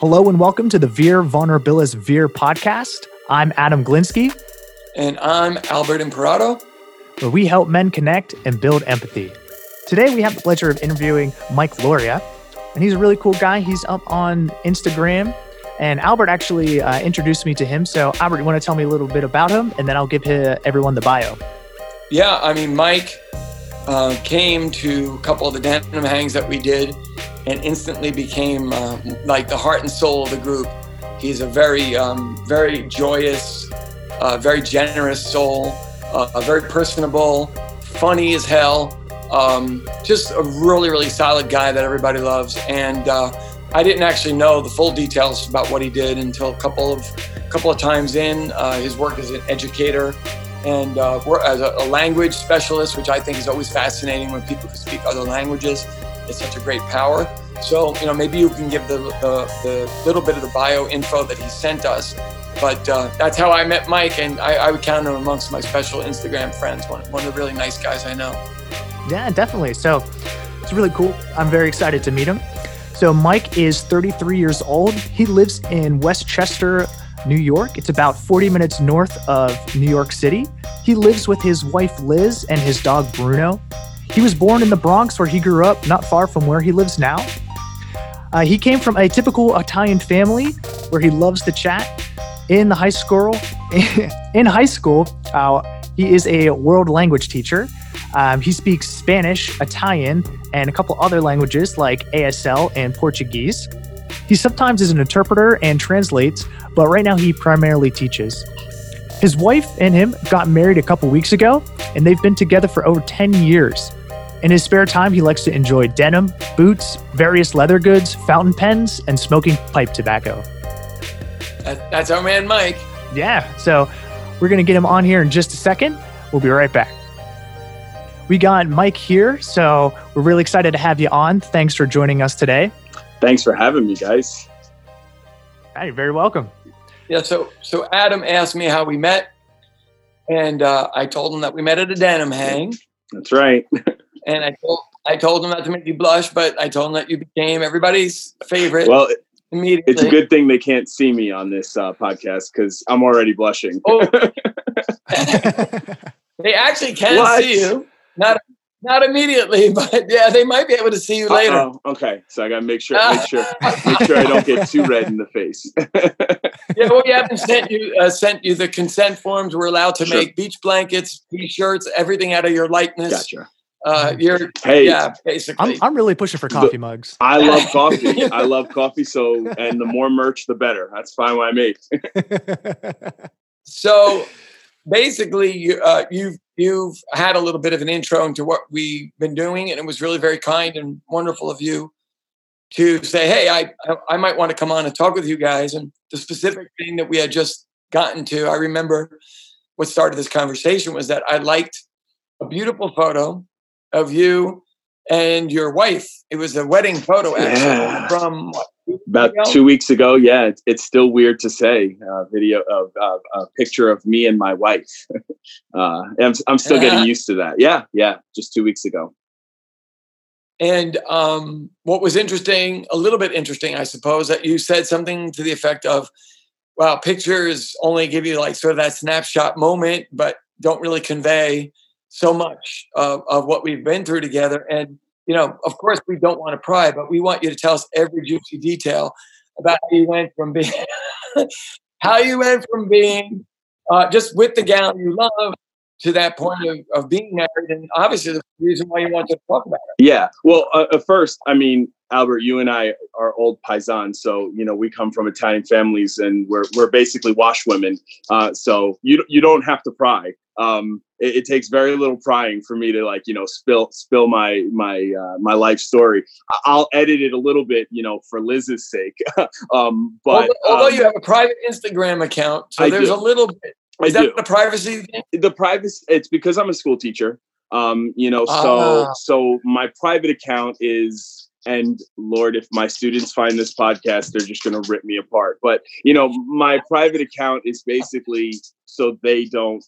Hello and welcome to the Vir Vulnerabilis Vir podcast. I'm Adam Glinsky, And I'm Albert Imperato. where we help men connect and build empathy. Today we have the pleasure of interviewing Mike Loria, and he's a really cool guy. He's up on Instagram, and Albert actually uh, introduced me to him. So, Albert, you want to tell me a little bit about him, and then I'll give hi- everyone the bio. Yeah, I mean, Mike uh, came to a couple of the denim hangs that we did and instantly became uh, like the heart and soul of the group. He's a very, um, very joyous, uh, very generous soul, uh, very personable, funny as hell. Um, just a really, really solid guy that everybody loves. And uh, I didn't actually know the full details about what he did until a couple of couple of times in uh, his work as an educator and uh, as a language specialist, which I think is always fascinating when people can speak other languages. It's such a great power. So, you know, maybe you can give the, the, the little bit of the bio info that he sent us. But uh, that's how I met Mike, and I, I would count him amongst my special Instagram friends. One, one of the really nice guys I know. Yeah, definitely. So it's really cool. I'm very excited to meet him. So Mike is 33 years old. He lives in Westchester, New York. It's about 40 minutes north of New York City. He lives with his wife Liz and his dog Bruno. He was born in the Bronx where he grew up, not far from where he lives now. Uh, he came from a typical Italian family where he loves to chat. In the high school, in high school, uh, he is a world language teacher. Um, he speaks Spanish, Italian, and a couple other languages like ASL and Portuguese. He sometimes is an interpreter and translates, but right now he primarily teaches. His wife and him got married a couple weeks ago, and they've been together for over 10 years. In his spare time, he likes to enjoy denim, boots, various leather goods, fountain pens, and smoking pipe tobacco. That, that's our man, Mike. Yeah, so we're going to get him on here in just a second. We'll be right back. We got Mike here, so we're really excited to have you on. Thanks for joining us today. Thanks for having me, guys. Yeah, you're very welcome. Yeah, so so Adam asked me how we met, and uh, I told him that we met at a denim hang. That's right. And I told I told him not to make you blush, but I told him that you became everybody's favorite Well, immediately. it's a good thing they can't see me on this uh, podcast because I'm already blushing. Oh. they actually can What? see you, not not immediately, but yeah, they might be able to see you later. Uh-oh. Okay, so I gotta make sure, make sure, make sure I don't get too red in the face. yeah, well, we haven't sent you uh, sent you the consent forms. We're allowed to Sure. make beach blankets, t-shirts, everything out of your likeness. gotcha. Uh, you're Hey, yeah, basically. I'm, I'm really pushing for coffee mugs. I love coffee. I love coffee. So, and the more merch, the better. That's fine by me. So basically, you, uh, you've you've had a little bit of an intro into what we've been doing, and it was really very kind and wonderful of you to say, "Hey, I I- I might want to come on and talk with you guys." And the specific thing that we had just gotten to, I remember what started this conversation was that I liked a beautiful photo of you and your wife. It was a wedding photo actually Yeah. from what, About ago? two weeks ago, yeah, it's, it's still weird to say. Uh, video of uh, a picture of me and my wife. uh, I'm, I'm still getting used to that. Yeah, yeah, just two weeks ago. And um, what was interesting, a little bit interesting, I suppose, that you said something to the effect of, "Wow, pictures only give you like sort of that snapshot moment, but don't really convey so much of, of what we've been through together." And you know, of course, we don't want to pry, but we want you to tell us every juicy detail about how you went from being how you went from being uh, just with the gal you love to that point of, of being married, and obviously the reason why you want to talk about it. Yeah. Well, uh, uh, first, I mean, Albert, you and I are old paisans, so you know we come from Italian families, and we're we're basically washwomen. Uh, so you you don't have to pry. Um, it, it takes very little prying for me to like you know spill spill my my uh, my life story. I- I'll edit it a little bit, you know, for Liz's sake. um, but although, although um, you have a private Instagram account, so I there's do. a little bit. I Is that do. the privacy thing? the privacy it's because i'm a school teacher um you know so Ah. so my private account is and lord if my students find this podcast they're just going to rip me apart but you know my private account is basically so they don't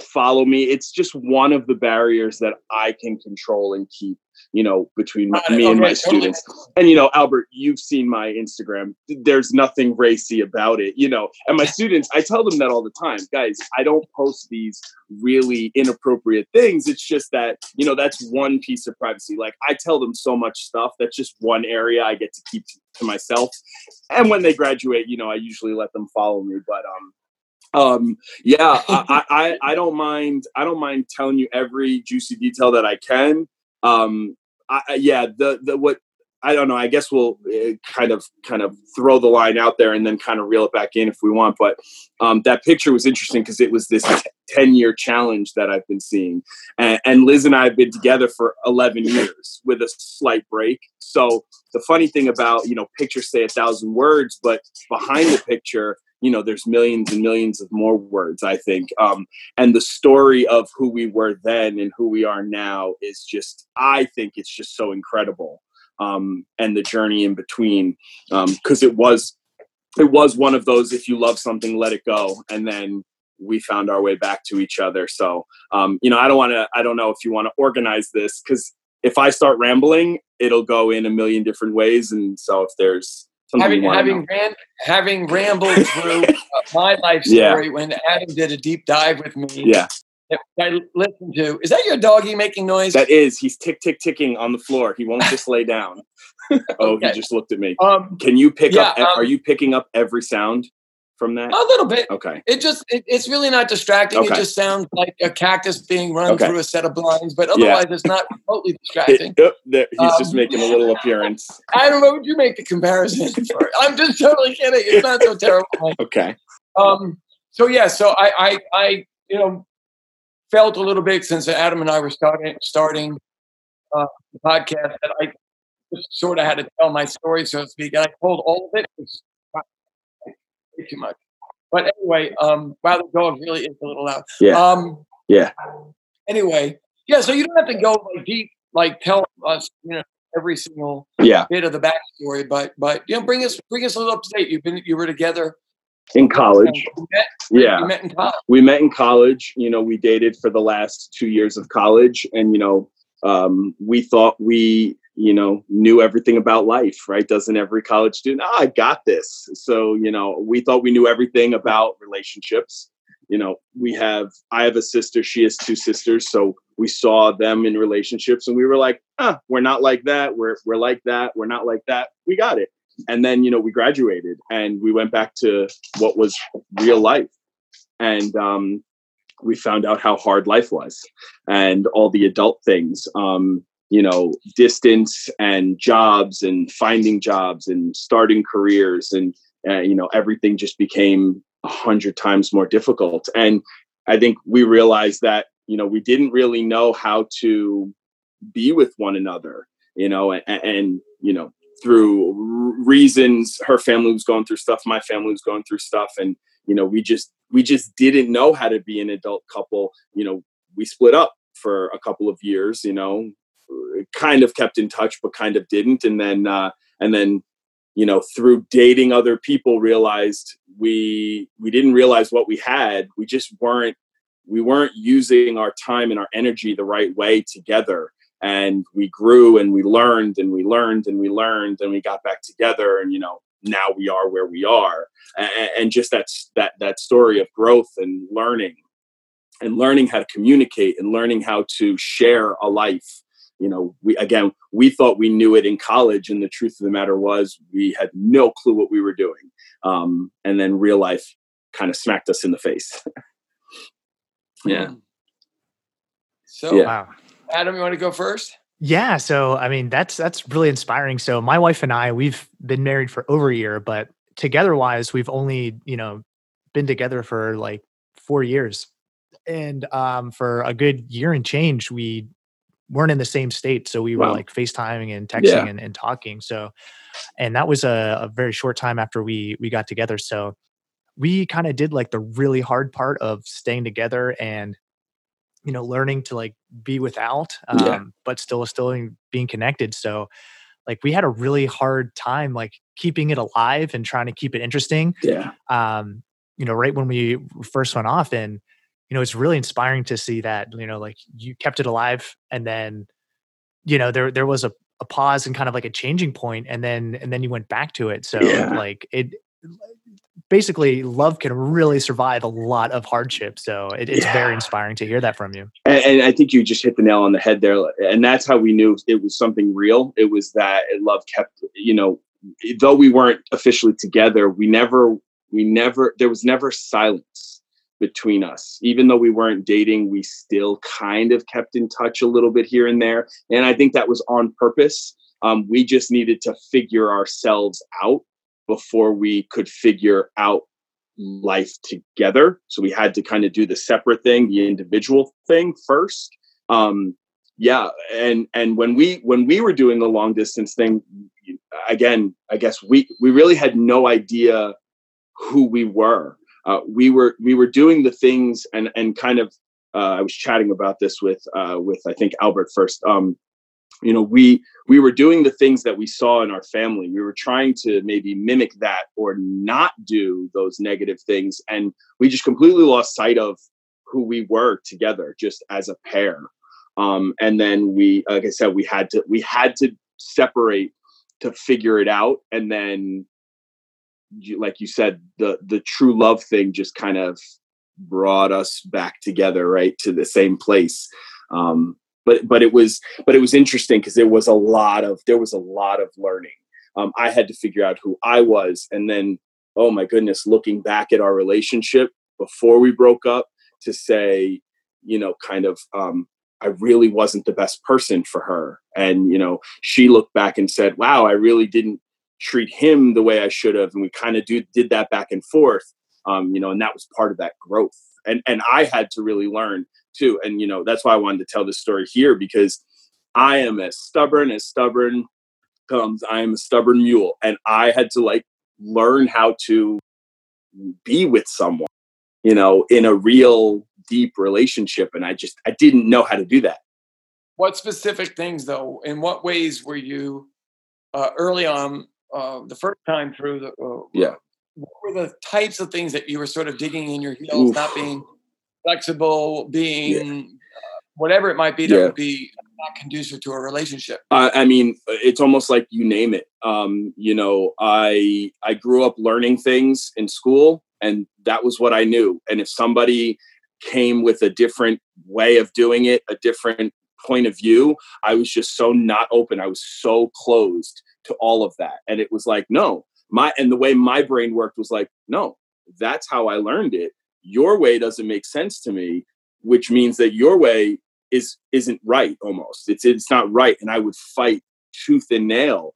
follow me it's just one of the barriers that i can control and keep you know, between my, me and my students. And, you know, Albert, you've seen my Instagram. There's nothing racy about it, you know. And my students, I tell them that all the time. Guys, I don't post these really inappropriate things. It's just that, you know, that's one piece of privacy. Like I tell them so much stuff. That's just one area I get to keep to myself. And when they graduate, you know, I usually let them follow me. But um um yeah I, I i don't mind i don't mind telling you every juicy detail that i can. Um I, yeah the the what i don't know i guess we'll uh, kind of kind of throw the line out there and then kind of reel it back in if we want but um that picture was interesting because it was this 10 year challenge that i've been seeing. And, and liz and i have been together for 11 years with a slight break. So the funny thing about you know pictures say a thousand words but behind the picture you know there's millions and millions of more words i think um, and the story of who we were then and who we are now is just i think it's just so incredible um, and the journey in between because um, it was it was one of those if you love something let it go and then we found our way back to each other. So um, you know i don't want to i don't know if you want to organize this because if i start rambling it'll go in a million different ways and so if there's having having ran, having rambled through uh, my life story yeah. when Adam did a deep dive with me. Yeah. I listened to. Is that your doggy making noise? That is. He's tick tick ticking on the floor. He won't just lay down. oh, okay. he just looked at me. Um, Can you pick yeah, up? Um, are you picking up every sound? From that? A little bit. Okay. It just it, it's really not distracting. Okay. It just sounds like a cactus being run okay. through a set of blinds, but otherwise yeah. it's not remotely distracting. It, there, he's um, just making a little appearance. I don't know. Would you make the comparison? For, I'm just totally kidding. It's not so terrible. okay. Um. So yeah. So I I I you know felt a little bit since Adam and I were starting starting uh, the podcast that I just sort of had to tell my story, so to speak, and I told all of it too much. But anyway, um, wow, the dog really is a little loud. Yeah. Um, yeah. Anyway, yeah. So you don't have to go like deep, like tell us, you know, every single yeah. bit of the backstory, but but you know, bring us bring us a little up to date. You've been you were together in college. Met, yeah, we met in college. We met in college. You know, we dated for the last two years of college, and you know, um, we thought we you know knew everything about life right? Doesn't every college student oh, i got this. So you know we thought we knew everything about relationships. You know we have i have a sister she has two sisters so we saw them in relationships and we were like ah we're not like that. We're we're like that. We're not like that. We got it. And then you know we graduated and we went back to what was real life. And um we found out how hard life was and all the adult things. Um you know distance and jobs and finding jobs and starting careers and uh, you know everything just became a hundred times more difficult. And i think we realized that you know we didn't really know how to be with one another you know and, and you know through reasons her family was going through stuff my family was going through stuff and you know we just we just didn't know how to be an adult couple. You know we split up for a couple of years you know kind of kept in touch but kind of didn't. And then uh, and then you know through dating other people realized we we didn't realize what we had. We just weren't we weren't using our time and our energy the right way together. And we grew and we learned and we learned and we learned and we got back together. And you know now we are where we are. And, and just that's that that story of growth and learning and learning how to communicate and learning how to share a life you know we again we thought we knew it in college and the truth of the matter was we had no clue what we were doing um, and then real life kind of smacked us in the face. Yeah. So yeah. wow. Adam you want to go first? Yeah so i mean that's that's really inspiring. So my wife and i we've been married for over a year but together wise we've only you know been together for like four years. And um, for a good year and change we weren't in the same state so we were like facetiming and texting yeah. and, and, talking so and that was a, a, very short time after we we got together so we kind of did like the really hard part of staying together and you know learning to like be without um, yeah. but still still being connected so like we had a really hard time like keeping it alive and trying to keep it interesting yeah um you know right when we first went off and you know, it's really inspiring to see that, you know, like you kept it alive and then you know there there was a, a pause and kind of like a changing point and then and then you went back to it so Yeah. like it basically love can really survive a lot of hardship so it, it's very inspiring to hear that from you and, and I think you just hit the nail on the head there. And that's how we knew it was something real. It was that love kept, you know, though we weren't officially together, we never, we never, there was never silence between us. Even though we weren't dating, we still kind of kept in touch a little bit here and there. And I think that was on purpose. Um, we just needed to figure ourselves out before we could figure out life together. So we had to kind of do the separate thing, the individual thing first. Um, yeah, and and when we when we were doing the long distance thing, again, I guess we we really had no idea who we were. Uh, we were we were doing the things and and kind of uh, I was chatting about this with uh, with I think Albert first. Um, you know, we we were doing the things that we saw in our family. We were trying to maybe mimic that or not do those negative things, and we just completely lost sight of who we were together, just as a pair. Um, and then we, like I said, we had to we had to separate to figure it out, and then like you said, the the true love thing just kind of brought us back together, right to the same place. Um, but but it was but it was interesting because there was a lot of there was a lot of learning. Um, I had to figure out who I was, and then oh my goodness, looking back at our relationship before we broke up, to say, you know, kind of. Um, I really wasn't the best person for her. And, you know, she looked back and said, wow, I really didn't treat him the way I should have. And we kind of do, did that back and forth, um, you know, and that was part of that growth. And, and I had to really learn too. And, you know, that's why I wanted to tell this story here because I am as stubborn as stubborn comes. I am a stubborn mule. And I had to like learn how to be with someone, you know, in a real deep relationship. And I just, I didn't know how to do that. What specific things, though? In what ways were you uh, early on, uh, the first time through the? Uh, Yeah. What were the types of things that you were sort of digging in your heels, Oof. not being flexible, being uh, whatever it might be that Yeah. would be not conducive to a relationship? I, I mean, it's almost like you name it. Um, you know, I I grew up learning things in school, and that was what I knew. And if somebody came with a different way of doing it, a different point of view, I was just so not open. I was so closed to all of that, and it was like, no, my and the way my brain worked was like, no, that's how I learned it. Your way doesn't make sense to me, which means that your way is isn't right almost. It's it's not right. And i would fight tooth and nail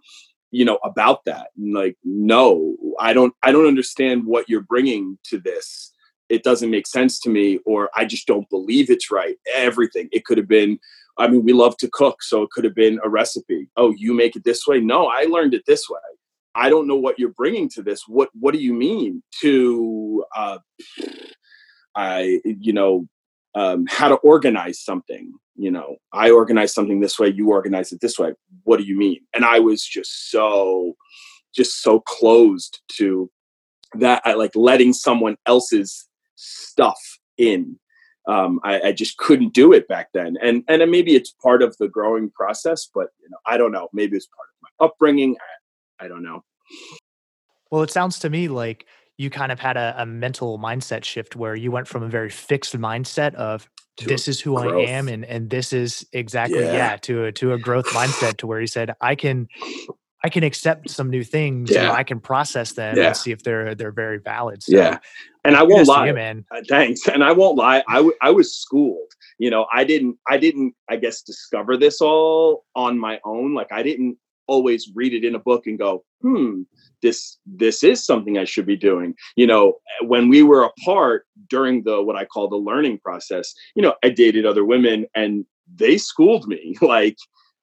you know about that. And like no i don't i don't understand what you're bringing to this. It doesn't make sense to me or i just don't believe it's right. Everything. It could have been i mean we love to cook so it could have been a recipe oh you make it this way no i learned it this way i don't know what you're bringing to this what what do you mean to uh i you know um, how to organize something. You know, I organize something this way, you organize it this way. What do you mean? And I was just so, just so closed to that. I like letting someone else's stuff in. Um, I, I just couldn't do it back then, and and maybe it's part of the growing process, but you know, I don't know. Maybe it's part of my upbringing. I, I don't know. Well, it sounds to me like you kind of had a, a mental mindset shift where you went from a very fixed mindset of this is who I am and and this is exactly yeah, Yeah. to a to a growth mindset to where you said I can I can accept some new things and Yeah. I can process them Yeah. and see if they're they're very valid. So Yeah, and I won't lie. you, man. Uh, thanks and i won't lie I, w- I was schooled you know i didn't i didn't i guess discover this all on my own like i didn't always read it in a book and go hmm this this is something i should be doing you know when we were apart during the what i call the learning process you know i dated other women and they schooled me like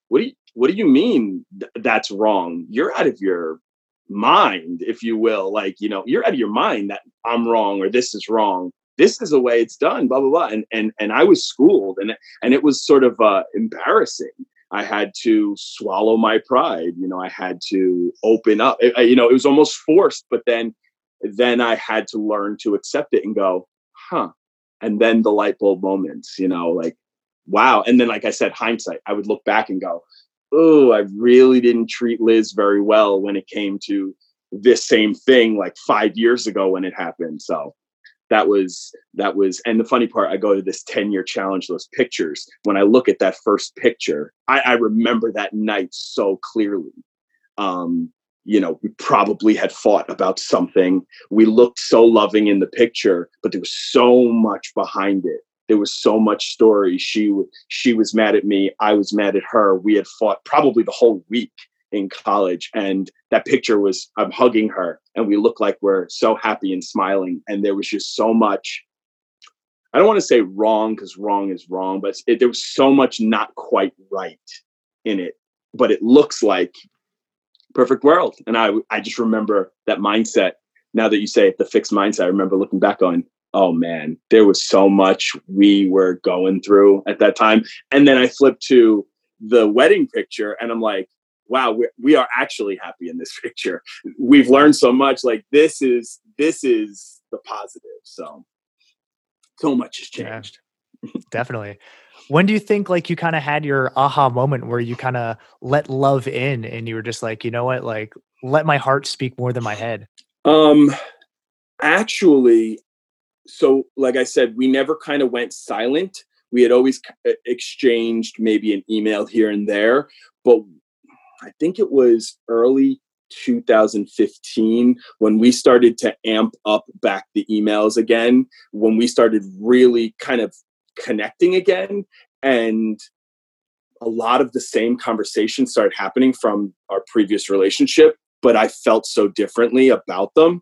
what do you what do you mean th- that's wrong? You're out of your mind if you will like you know you're out of your mind that i'm wrong or this is wrong. This is the way it's done blah blah blah and and and i was schooled and and it was sort of uh embarrassing. I had to swallow my pride you know i had to open up It- you know it was almost forced but then then i had to learn to accept it and go huh and then the light bulb moments you know like wow. And then, like I said, hindsight, I would look back and go, oh, I really didn't treat Liz very well when it came to this same thing like five years ago when it happened. So that was that was and the funny part i go to this 10 year challenge those pictures when i look at that first picture i, I remember that night so clearly um you know we probably had fought about something we looked so loving in the picture but there was so much behind it there was so much story. She she was mad at me. I was mad at her. We had fought probably the whole week in college and that picture was i'm hugging her and we look like we're so happy and smiling and there was just so much i don't want to say wrong because wrong is wrong but it, there was so much not quite right in it but it looks like perfect world. And i i just remember that mindset. Now that you say it the fixed mindset i remember looking back on oh man there was so much we were going through at that time. And then i flipped to the wedding picture and i'm like wow we, we are actually happy in this picture. We've learned so much. Like this is this is the positive. So so much has changed. yeah, definitely. When do you think like you kind of had your aha moment where you kind of let love in and you were just like you know what? Like let my heart speak more than my head. Um actually so like i said we never kind of went silent we had always exchanged maybe an email here and there but I think it was early 2015 when we started to amp up back the emails again, when we started really kind of connecting again. And a lot of the same conversations started happening from our previous relationship, but I felt so differently about them.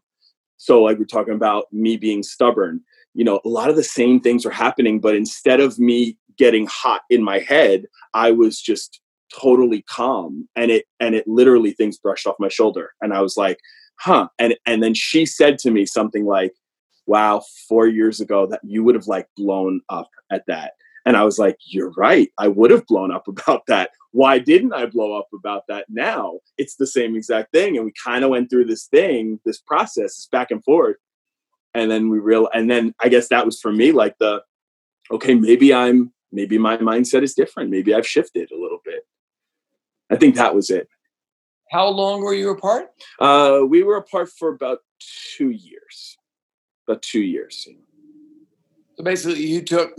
So, like we're talking about me being stubborn, you know, a lot of the same things were happening, but instead of me getting hot in my head, I was just totally calm and it and it literally things brushed off my shoulder and i was like huh and and then she said to me something like wow 4 years ago that you would have like blown up at that and i was like you're right i would have blown up about that why didn't i blow up about that now it's the same exact thing and we kind of went through this thing this process this back and forth and then we real and then i guess that was for me like the okay maybe i'm maybe my mindset is different maybe i've shifted a little bit I think that was it. How long were you apart? Uh, we were apart for about two years. About two years. So basically, you took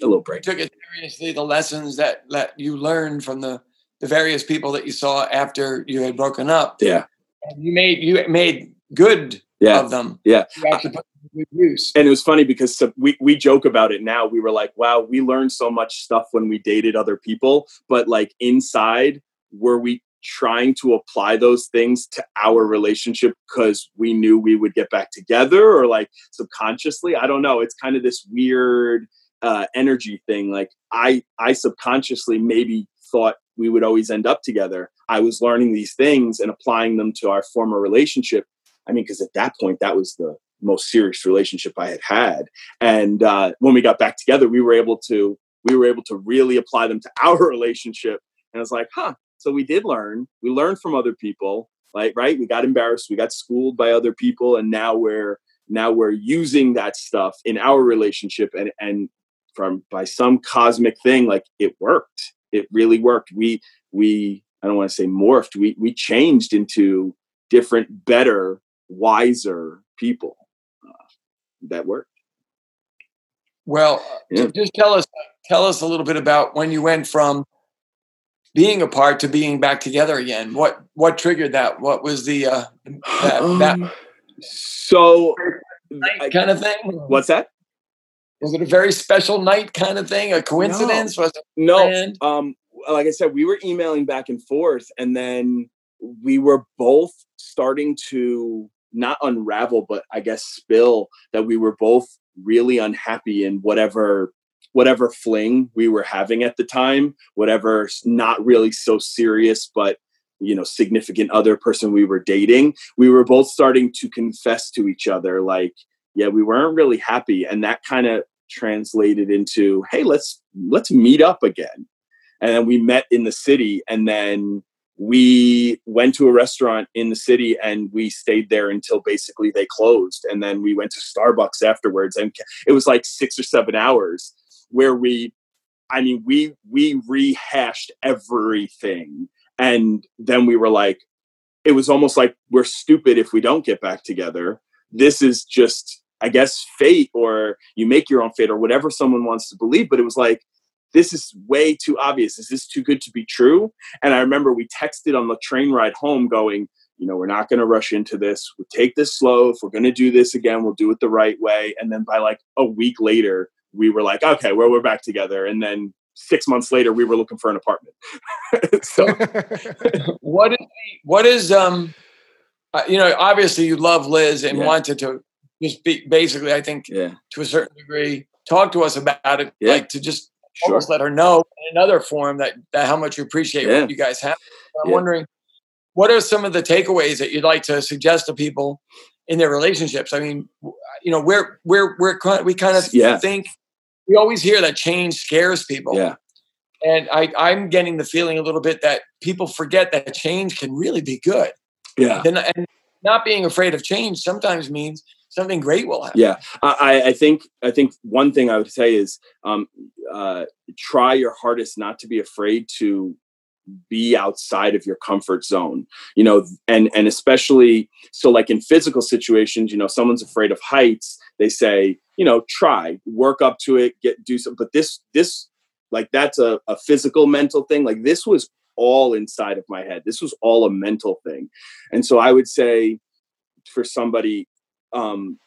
a little break. took it seriously. The lessons that that you learned from the the various people that you saw after you had broken up. Yeah. And you made you made good yeah. of them. Yeah. You actually put good use. And it was funny because we we joke about it now. We were like, wow, we learned so much stuff when we dated other people, but like inside were we trying to apply those things to our relationship because we knew we would get back together or like subconsciously i don't know it's kind of this weird uh, energy thing like i i subconsciously maybe thought we would always end up together. I was learning these things and applying them to our former relationship. I mean because at that point that was the most serious relationship i had had. And uh, when we got back together we were able to we were able to really apply them to our relationship. And i was like huh so we did learn. We learned from other people, like right? We got embarrassed, we got schooled by other people, and now we're now we're using that stuff in our relationship and and from by some cosmic thing, like it worked. It really worked. We we I don't want to say morphed. We we changed into different, better, wiser people. Uh, that worked. Well, yeah. just tell us tell us a little bit about when you went from being apart to being back together again? What what triggered that? What was the uh, that, um, that so kind of thing? What's that? Was it a very special night kind of thing? A coincidence? No. Was no. Um, like I said, we were emailing back and forth, and then we were both starting to not unravel, but I guess spill that we were both really unhappy in whatever whatever fling we were having at the time, whatever not really so serious, but you know, significant other person we were dating, we were both starting to confess to each other, like, yeah, we weren't really happy. And that kind of translated into, hey, let's let's meet up again. And then we met in the city and then we went to a restaurant in the city and we stayed there until basically they closed and then we went to starbucks afterwards and it was like six or seven hours where we I mean, we we rehashed everything, and then we were like, it was almost like we're stupid if we don't get back together. This is just, I guess, fate, or you make your own fate, or whatever someone wants to believe. But it was like, this is way too obvious. Is this too good to be true? And I remember we texted on the train ride home, going, you know, we're not going to rush into this. We'll take this slow. If we're going to do this again, we'll do it the right way. And then by like a week later, we were like, okay, well, we're back together. And then six months later, we were looking for an apartment. so, what is what is um, uh, you know, obviously you love Liz and yeah. wanted to just be basically, I think, yeah. to a certain degree, talk to us about it, yeah. like to just sure. almost let her know in another form that, that how much you appreciate what you guys have. I'm wondering, what are some of the takeaways that you'd like to suggest to people in their relationships? I mean, you know, we're we're we're we kind of yeah. think we always hear that change scares people. Yeah. And I, I'm getting the feeling a little bit that people forget that change can really be good. Yeah. And, and not being afraid of change sometimes means something great will happen. Yeah, I, I think I think one thing I would say is um, uh, try your hardest not to be afraid to be outside of your comfort zone you know and and especially so like in physical situations you know someone's afraid of heights they say you know try work up to it get do some but this this like that's a, a physical mental thing like this was all inside of my head this was all a mental thing and so i would say for somebody um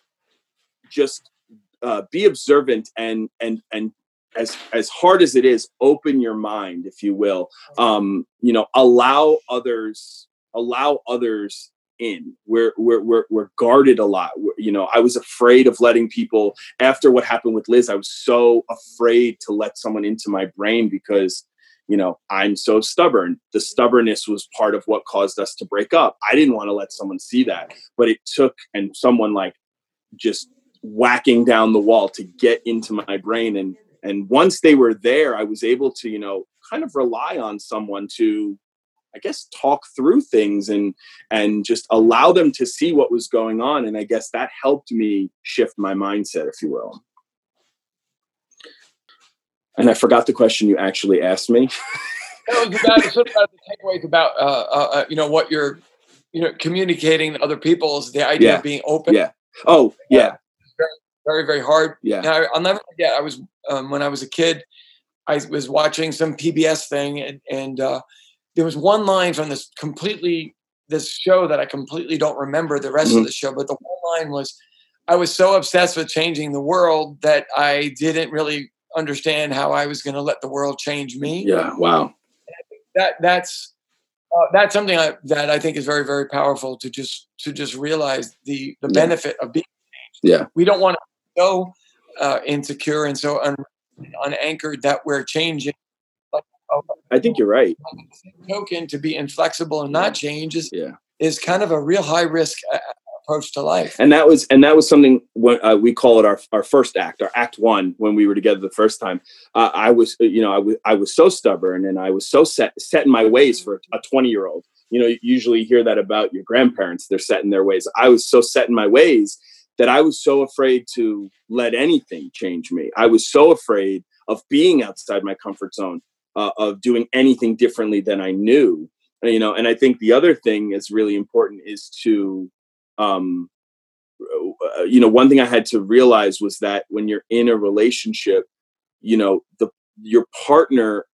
just uh, be observant and and and as as hard as it is open your mind if you will. Um you know allow others allow others in. We're we're we're, we're guarded a lot. We're, you know i was afraid of letting people after what happened with liz i was so afraid to let someone into my brain because you know i'm so stubborn. The stubbornness was part of what caused us to break up. I didn't want to let someone see that but it took and someone like just whacking down the wall to get into my brain and and once they were there i was able to you know kind of rely on someone to i guess talk through things and and just allow them to see what was going on and i guess that helped me shift my mindset if you will and i forgot the question you actually asked me it was about, sort of about the takeaways about uh, uh, uh, you know what you're you know communicating to other people is the idea yeah. of being open yeah oh yeah very very hard. Yeah. Now, I'll never forget. I was um, when I was a kid. I was watching some PBS thing, and and uh, there was one line from this completely this show that I completely don't remember the rest mm-hmm. of the show, but the one line was, "I was so obsessed with changing the world that I didn't really understand how I was going to let the world change me." Yeah. Wow. That that's uh, that's something I, that I think is very very powerful to just to just realize the the yeah. benefit of being yeah. We don't want to so uh, insecure and so un- unanchored that we're changing. I think you're right. Token to be inflexible and not change is yeah. is kind of a real high risk approach to life. And that was and that was something when uh, we call it our our first act, our act one when we were together the first time. Uh, I was you know I was I was so stubborn and I was so set set in my ways for a 20 year old. You know, you usually hear that about your grandparents. They're set in their ways. I was so set in my ways that I was so afraid to let anything change me. I was so afraid of being outside my comfort zone, uh, of doing anything differently than I knew. You know, and I think the other thing is really important is to, um, uh, you know, one thing I had to realize was that when you're in a relationship, you know, the your partner,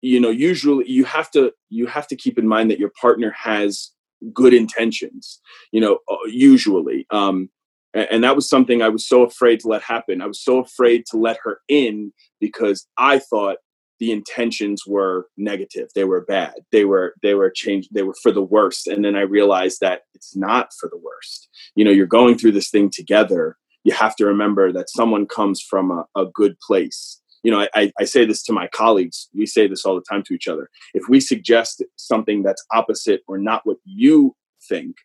you know, usually you have to you have to keep in mind that your partner has good intentions. You know, uh, usually. Um, and that was something i was so afraid to let happen i was so afraid to let her in because i thought the intentions were negative they were bad they were they were changed they were for the worst. And then i realized that it's not for the worst. You know you're going through this thing together. You have to remember that someone comes from a, a good place. You know I, I say this to my colleagues. We say this all the time to each other. If we suggest something that's opposite or not what you think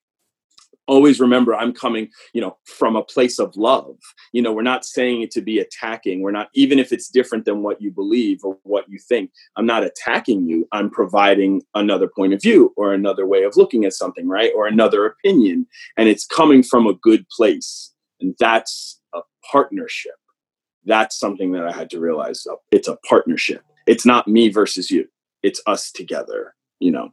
always remember i'm coming you know from a place of love you know we're not saying it to be attacking we're not even if it's different than what you believe or what you think i'm not attacking you i'm providing another point of view or another way of looking at something right or another opinion and it's coming from a good place and that's a partnership that's something that I had to realize. It's a partnership. It's not me versus you. It's us together. You know.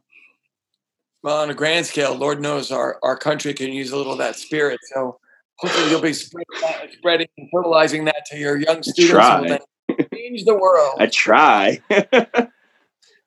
Well, on a grand scale, Lord knows our, our country can use a little of that spirit. So hopefully you'll be spreading, that, spreading and fertilizing that to your young students try. change the world. I try. yeah.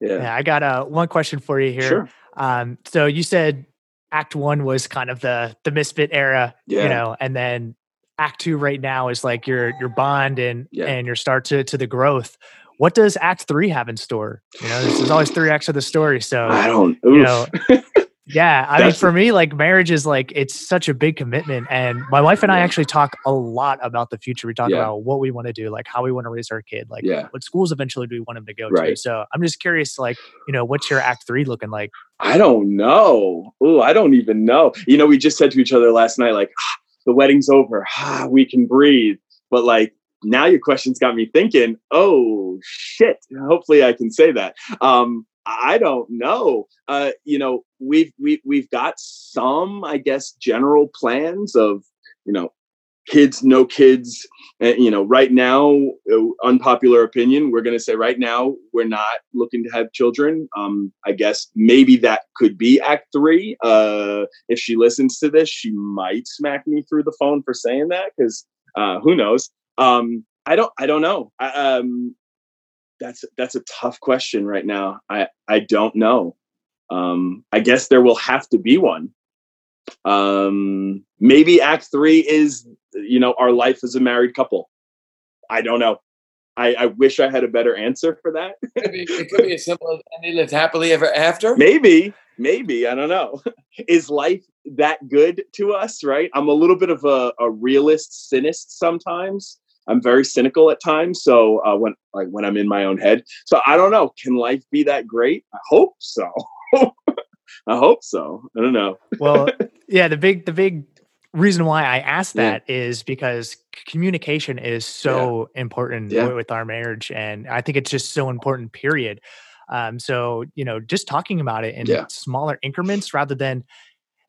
yeah. I got uh, one question for you here. Sure. Um, so you said Act One was kind of the the misfit era, Yeah. you know, and then Act Two right now is like your your bond and Yeah. and your start to to the growth. What does Act Three have in store? You know, there's, there's always three acts of the story. So I don't. you oof. know, yeah, I mean, for me, like marriage is like it's such a big commitment, and my wife and I actually talk a lot about the future. We talk Yeah. about what we want to do, like how we want to raise our kid, like yeah. what schools eventually do we want him to go to. So I'm just curious, like you know, what's your Act Three looking like? I don't know. Oh, I don't even know. You know, we just said to each other last night, like, "Ah, the wedding's over. Ah, we can breathe. But like, now your questions got me thinking, oh shit. Hopefully I can say that. Um, I don't know. Uh, you know, we've we we've got some, I guess, general plans of, you know, kids, no kids. Uh, you know, right now, uh, unpopular opinion, we're going to say right now we're not looking to have children. Um, I guess maybe that could be Act Three. Uh, if she listens to this, she might smack me through the phone for saying that because uh, who knows? Um, I don't. I don't know. I, um, that's that's a tough question right now. I I don't know. Um, I guess there will have to be one. Um, maybe Act Three is you know our life as a married couple. I don't know. I, I wish I had a better answer for that. it, could be, it could be as simple as and they lived happily ever after. maybe, maybe I don't know. Is life that good to us? Right? I'm a little bit of a, a realist, cynist sometimes. I'm very cynical at times. So uh, when like when I'm in my own head, so I don't know. Can life be that great? I hope so. I hope so. I don't know. Well, yeah, the big the big reason why I asked Yeah. that is because communication is so important Yeah. with our marriage, and I think it's just so important. Period. Um, so you know, just talking about it in Yeah. smaller increments rather than,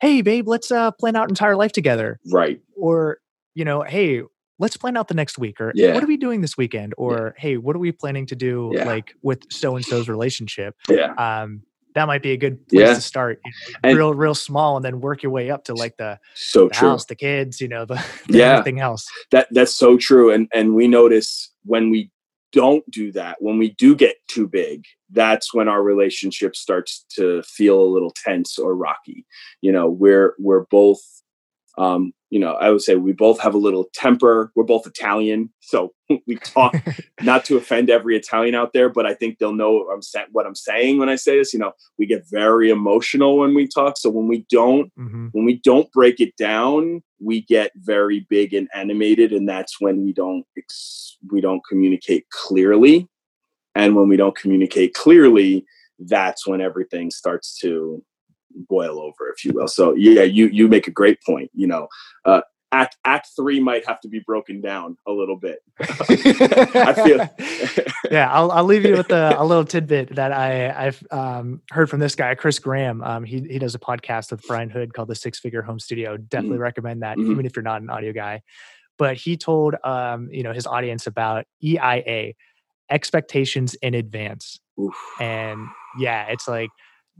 "Hey, babe, let's uh, plan out entire life together," Right. or you know, "Hey." Let's plan out the next week, or Yeah. what are we doing this weekend, or hey, what are we planning to do, Yeah. like with so and so's relationship? Yeah. um, that might be a good place Yeah. to start. you know, And- real, real small, and then work your way up to like the, So the true. house, the kids, you know, the, the Yeah. everything else. that that's so true and and we notice when we don't do that when we do get too big that's when our relationship starts to feel a little tense or rocky you know we're we're both um you know i would say we both have a little temper. We're both italian so we talk. Not to offend every italian out there but i think they'll know what i'm, what I'm saying when i say this. You know we get very emotional when we talk so when we don't hmm when we don't break it down we get very big and animated and that's when we don't ex- we don't communicate clearly. And when we don't communicate clearly that's when everything starts to boil over if you will so yeah you you make a great point you know uh act act 3 might have to be broken down a little bit i feel yeah, I'll, I'll leave you with a, a little tidbit that I, I've um, heard from this guy, Chris Graham. Um, he, he does a podcast with Brian Hood called the Six Figure Home Studio. Definitely recommend that, Mhm. even if you're not an audio guy. But he told um, you know his audience about EIA, expectations in advance. Oof. And yeah, it's like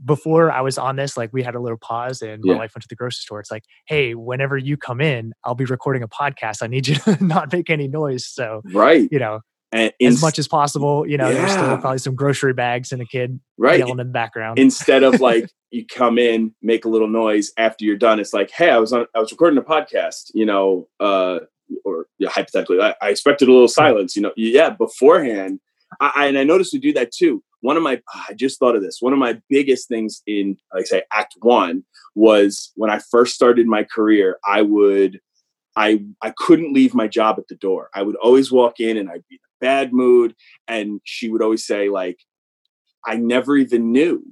before I was on this, like we had a little pause and my wife went to the grocery store. It's like, hey, whenever you come in, I'll be recording a podcast. I need you to not make any noise. So, right you know, and as ins- much as possible, you know, there's still probably some grocery bags and a kid right yelling in the background. instead of like you come in make a little noise after you're done it's like hey i was on i was recording a podcast you know uh or yeah, hypothetically I, I expected a little silence you know yeah beforehand I, I and i noticed we do that too one of my ah, i just thought of this one of my biggest things in like say act one was when i first started my career i would i i couldn't leave my job at the door i would always walk in and i'd be in a bad mood and she would always say like I never even knew.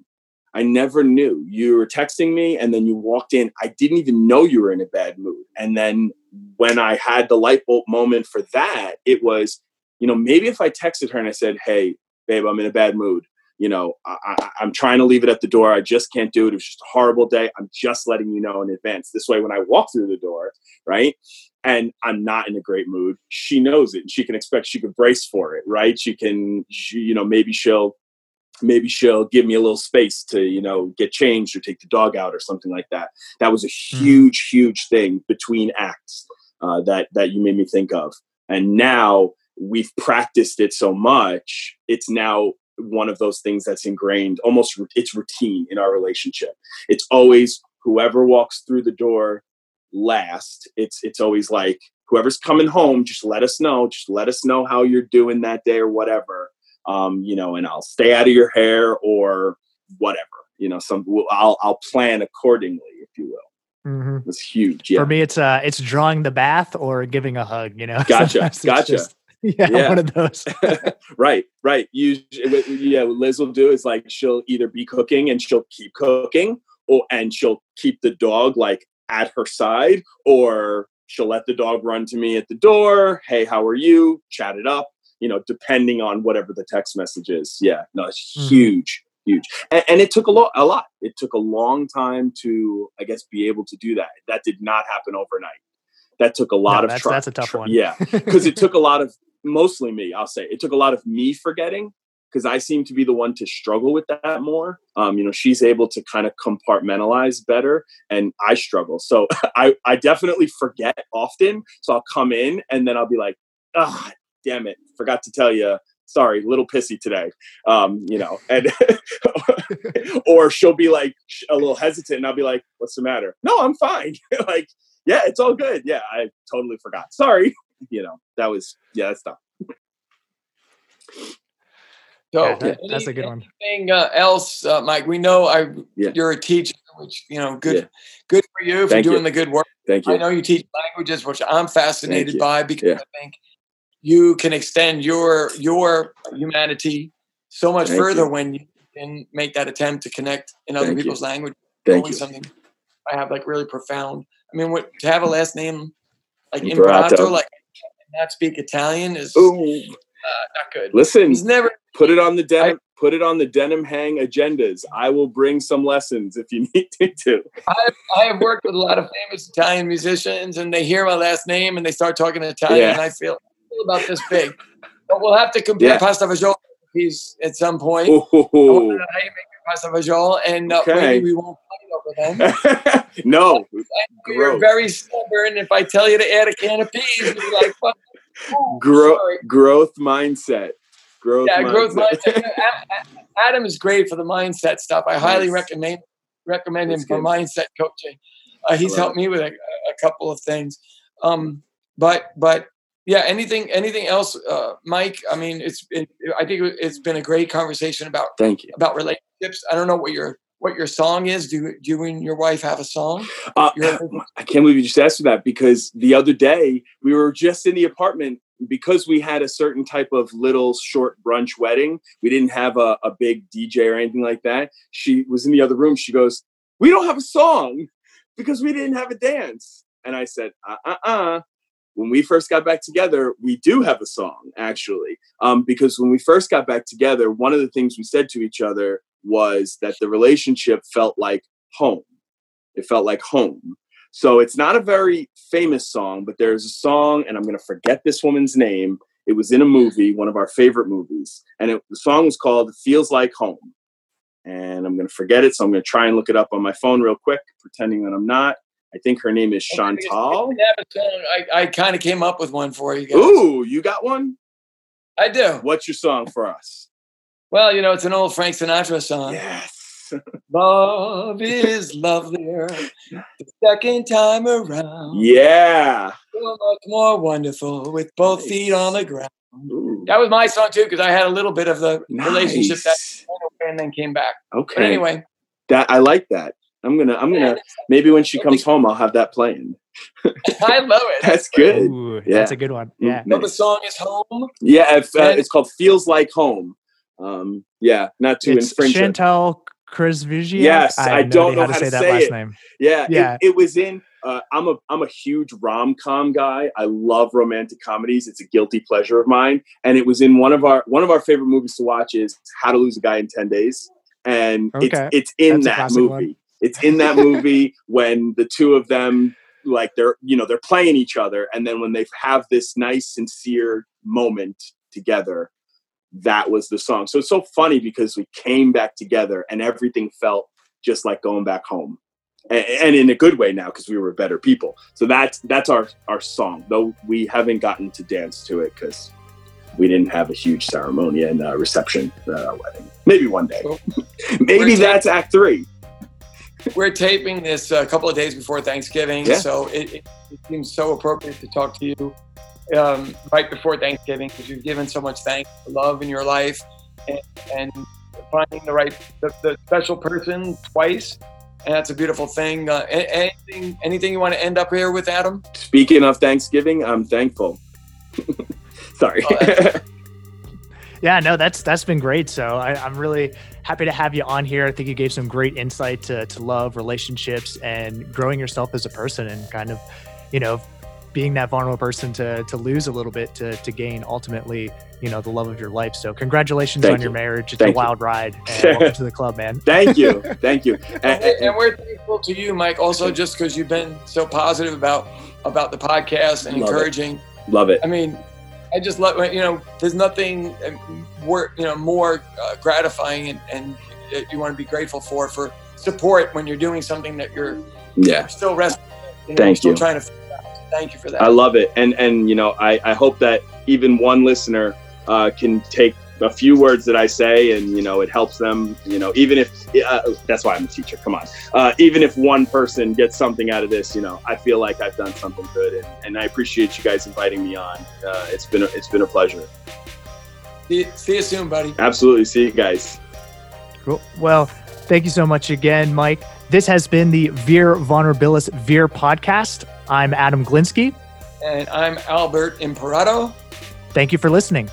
I never knew. You were texting me and then you walked in. I didn't even know you were in a bad mood. And then when I had the light bulb moment for that, it was, you know, maybe if I texted her and I said, Hey, babe, I'm in a bad mood, you know, I, I, I'm trying to leave it at the door. I just can't do it. It was just a horrible day. I'm just letting you know in advance. This way, when I walk through the door, right, and I'm not in a great mood, she knows it. And she can expect. She can brace for it, right? She can, she, you know, maybe she'll maybe she'll give me a little space to you know get changed or take the dog out or something like that that was a Mm-hmm. huge huge thing between acts uh, that that you made me think of and now we've practiced it so much it's now one of those things that's ingrained almost it's routine in our relationship it's always whoever walks through the door last it's it's always like whoever's coming home just let us know just let us know how you're doing that day or whatever um, you know, and I'll stay out of your hair or whatever, you know, some I'll I'll plan accordingly, if you will. hmm It's huge. Yeah. For me, it's uh, it's drawing the bath or giving a hug. You know, Gotcha, Sometimes gotcha. just- yeah, Yeah. one of those. right, right. You yeah, what Liz will do is like she'll either be cooking and she'll keep cooking or and she'll keep the dog like at her side or she'll let the dog run to me at the door. Hey, how are you? Chat it up, you know, depending on whatever the text message is. Yeah, no, it's Mhm. huge, huge. And, and it took a lot, a lot. It took a long time to, I guess, be able to do that. That did not happen overnight. That took a lot No, of that's- try- that's a tough one. Yeah, because it took a lot of mostly me i'll say. It took a lot of me forgetting because i seem to be the one to struggle with that more. Um, you know she's able to kind of compartmentalize better and i struggle. So i i definitely forget often. So i'll come in and then i'll be like ah damn it. Forgot to tell you sorry little pissy today. Um you know and or she'll be like a little hesitant and i'll be like what's the matter? No i'm fine. Like yeah it's all good. Yeah i totally forgot. Sorry you know that was yeah that's tough So, Yeah, that- that's a good one. Anything uh, else, uh, Mike? We know I Yeah. you're a teacher, which you know, good, Yeah. good for you for Thank you. doing the good work. thank you. I know you teach languages, which I'm fascinated by because Yeah. I think you can extend your your humanity so much Thank further you. when you can make that attempt to connect in other Thank you. people's language. thank you something I have like really profound. I mean, what to have a last name like Imperato. Imperato, like not speak Italian is uh, not good. listen He's never put it on the denim put it on the denim hang agendas i will bring some lessons if you need me to I have worked with a lot of famous Italian musicians, and they hear my last name and they start talking Italian, Yeah. and I feel, I feel about this big. But we'll have to compare Yeah. pasta fagioli recipes at some point. I want to Ooh. know how you make pasta fagioli, and uh, Okay. maybe we won't over them. no You're very stubborn. If I tell you to add a can of peas, you'll be like, "Fuck, oh, Grow, growth mindset growth Yeah, mindset. growth mindset. Adam is great for the mindset stuff. I highly recommend recommend him That's for mindset coaching. Uh, he's helped me with a, a couple of things. Um, but but yeah, anything anything else, uh, Mike? I mean, it's it, I think it's been a great conversation about thank you about relationships. I don't know what your what your song is. Do, do you and your wife have a song? Uh, I can't believe you just asked for that because the other day we were just in the apartment because we had a certain type of little short brunch wedding. We didn't have a, a big DJ or anything like that. She was in the other room. She goes, "We don't have a song because we didn't have a dance." And I said, "Uh uh uh." When we first got back together, we do have a song actually, um, because when we first got back together, one of the things we said to each other was that the relationship felt like home. It felt like home. So it's not a very famous song, but there's a song, and I'm going to forget this woman's name. It was in a movie, one of our favorite movies, and it, the song was called "Feels Like Home." And I'm going to forget it, so I'm going to try and look it up on my phone real quick, pretending that I'm not. I think her name is Chantal. I, have a song. I, I kind of came up with one for you guys. Ooh, you got one? I do. What's your song for us? Well, you know, it's an old Frank Sinatra song. Yes. Love is lovelier the second time around. Yeah. So much more wonderful with both Nice. feet on the ground. Ooh, That was my song too, because I had a little bit of the relationship that went away and then came back. Okay. But anyway, that I like that. I'm gonna. I'm gonna. Maybe when she comes home, I'll have that playing. I love it. That's good. Ooh, Yeah. that's a good one. Yeah. So the song is Home. Yeah, if, uh, it's called "Feels Like Home." Um, yeah, not to It's infringe. it. Chantal Kreviazuk. Yes, have I don't know how to how to say that last it. name. Yeah, Yeah. It, was in. Uh, I'm a I'm a huge rom com guy. I love romantic comedies. It's a guilty pleasure of mine, and it was in one of our one of our favorite movies to watch is How to Lose a Guy in Ten Days, and Okay. it's it's in That's that movie. one. It's in that movie when the two of them like they're you know they're playing each other, and then when they have this nice sincere moment together, that was the song. So it's so funny because we came back together and everything felt just like going back home and, and in a good way now because we were better people. So that's that's our our song. Though we haven't gotten to dance to it because we didn't have a huge ceremony and uh, reception at our wedding. Maybe one day. Cool. Maybe that's Act Three. We're taping this a couple of days before Thanksgiving, Yeah. so it, it seems so appropriate to talk to you um, right before Thanksgiving because you've given so much thanks love in your life and, and finding the right, the, the special person twice. And that's a beautiful thing. Uh, anything, anything you want to end up here with, Adam? Speaking of Thanksgiving, I'm thankful. Sorry. Oh, Yeah, no, that's that's been great. So I, I'm really happy to have you on here. I think you gave some great insight to, to love, relationships, and growing yourself as a person, and kind of, you know, being that vulnerable person to to lose a little bit to to gain ultimately, you know, the love of your life. So congratulations Thank on your marriage. It's Thank a you. wild ride. And welcome to the club, man. Thank you. Thank you. And- and, and- and we're thankful to you, Mike, also just because you've been so positive about about the podcast and Love it. encouraging. love it. I mean, I just love you know. There's nothing more you know more uh, gratifying and, and that you want to be grateful for for support when you're doing something that you're Yeah. still wrestling. with, Thank still you. Trying to. Figure out. Thank you for that. I love it, and and you know, I I hope that even one listener uh, can take a few words that I say, and you know, it helps them. You know, even if uh, that's why I'm a teacher. Come on, uh, even if one person gets something out of this, you know, I feel like I've done something good, and, and I appreciate you guys inviting me on. Uh, it's been a, it's been a pleasure. see, see you soon, buddy. Absolutely, see you guys. Cool. Well, thank you so much again, Mike. This has been the Veer Vulnerabilis Veer podcast. I'm Adam Glinsky. And I'm Albert Imperato. Thank you for listening.